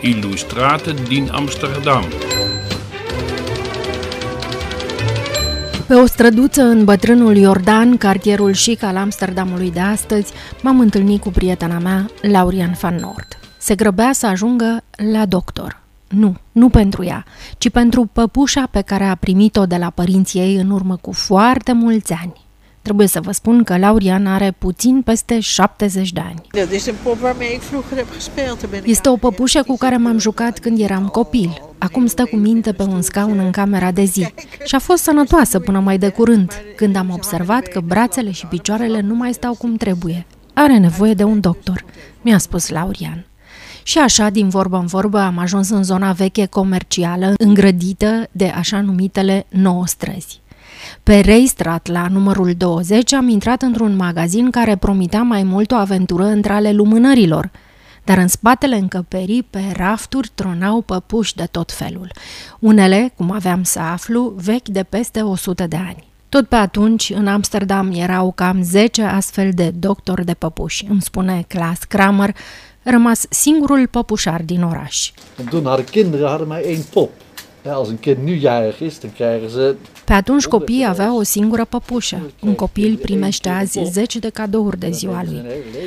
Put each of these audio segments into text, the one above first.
Ilustrate din Amsterdam. Pe o străduță în bătrânul Iordan, cartierul chic al Amsterdamului de astăzi, m-am întâlnit cu prietena mea, Laurian van Noord. Se grăbea să ajungă la doctor. Nu, nu pentru ea, ci pentru păpușa pe care a primit-o de la părinții ei în urmă cu foarte mulți ani. Trebuie să vă spun că Laurian are puțin peste 70 de ani. Este o păpușă cu care m-am jucat când eram copil. Acum stă cu minte pe un scaun în camera de zi și a fost sănătoasă până mai de curând, când am observat că brațele și picioarele nu mai stau cum trebuie. Are nevoie de un doctor, mi-a spus Laurian. Și așa, din vorbă în vorbă, am ajuns în zona veche comercială, îngrădită de așa numitele nouă străzi. Pe Reistrat, la numărul 20, am intrat într-un magazin care promitea mai mult o aventură între ale lumânărilor, dar în spatele încăperii, pe rafturi, tronau păpuși de tot felul. Unele, cum aveam să aflu, vechi de peste 100 de ani. Tot pe atunci, în Amsterdam erau cam 10 astfel de doctori de păpuși, îmi spune Klaas Kramer, rămas singurul păpușar din oraș. toen hadden kinderen hadden maar één pop. Ja, als een kind nu jarig is, dan krijgen ze... Pe atunci copiii aveau o singură păpușă. Un copil primește azi 10 de cadouri de ziua lui.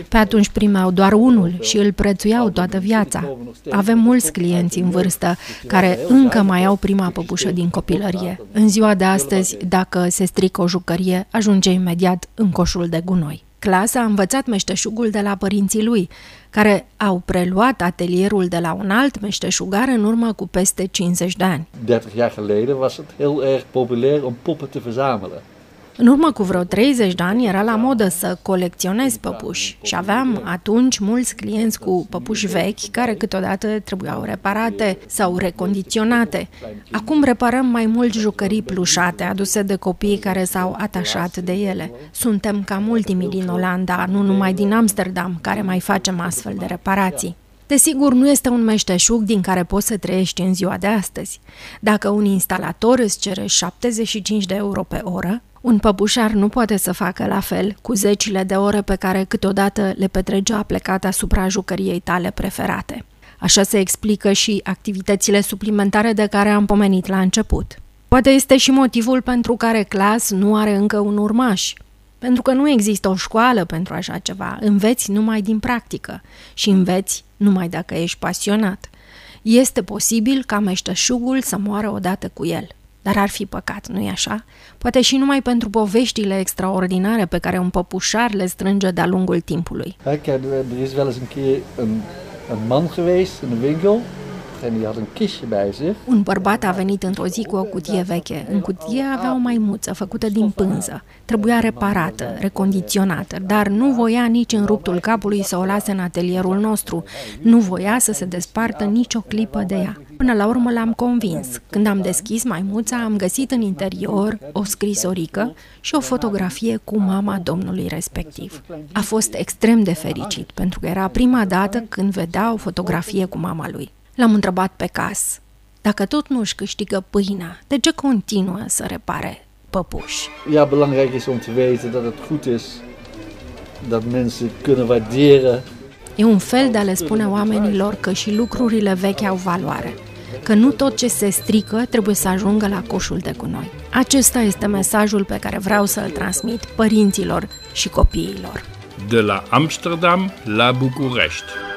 Pe atunci primeau doar unul și îl prețuiau toată viața. Avem mulți clienți în vârstă care încă mai au prima păpușă din copilărie. În ziua de astăzi, dacă se strică o jucărie, ajunge imediat în coșul de gunoi. Clasa a învățat meșteșugul de la părinții lui, care au preluat atelierul de la un alt meșteșugar în urmă cu peste 50 de ani. 30 jaar geleden was het heel erg populair om poppen te verzamelen. În urmă cu vreo 30 de ani era la modă să colecționezi păpuși și aveam atunci mulți clienți cu păpuși vechi care câteodată trebuiau reparate sau recondiționate. Acum reparăm mai mult jucării plușate aduse de copii care s-au atașat de ele. Suntem cam ultimii din Olanda, nu numai din Amsterdam, care mai facem astfel de reparații. Desigur, nu este un meșteșug din care poți să trăiești în ziua de astăzi. Dacă un instalator îți cere 75 de euro pe oră, un păpușar nu poate să facă la fel cu zecile de ore pe care câteodată le petregea plecat asupra jucăriei tale preferate. Așa se explică și activitățile suplimentare de care am pomenit la început. Poate este și motivul pentru care Clas nu are încă un urmaș. Pentru că nu există o școală pentru așa ceva, înveți numai din practică și înveți numai dacă ești pasionat. Este posibil ca meșteșugul să moară odată cu el – dar ar fi păcat, nu-i așa? Poate și numai pentru poveștile extraordinare pe care un păpușar le strânge de-a lungul timpului. Er is wel eens een keer een, een man geweest in de winkel en die had een kistje bij zich. Un bărbat a venit într-o zi cu o cutie veche. În cutie avea o maimuță făcută din pânză. Trebuia reparată, recondiționată, dar nu voia nici în ruptul capului să o lase în atelierul nostru. Nu voia să se despartă nicio clipă de ea. Până la urmă l-am convins. Când am deschis maimuța, am găsit în interior o scrisorică și o fotografie cu mama domnului respectiv. A fost extrem de fericit, pentru că era prima dată când vedea o fotografie cu mama lui. L-am întrebat pe cas, dacă tot nu își câștigă pâinea, de ce continuă să repare păpuși? Ja, belangrijk is om te weten dat het goed is dat mensen kunnen waarderen E un fel de a le spune oamenilor că și lucrurile vechi au valoare, că nu tot ce se strică trebuie să ajungă la coșul de gunoi. Acesta este mesajul pe care vreau să-l transmit părinților și copiilor. De la Amsterdam la București.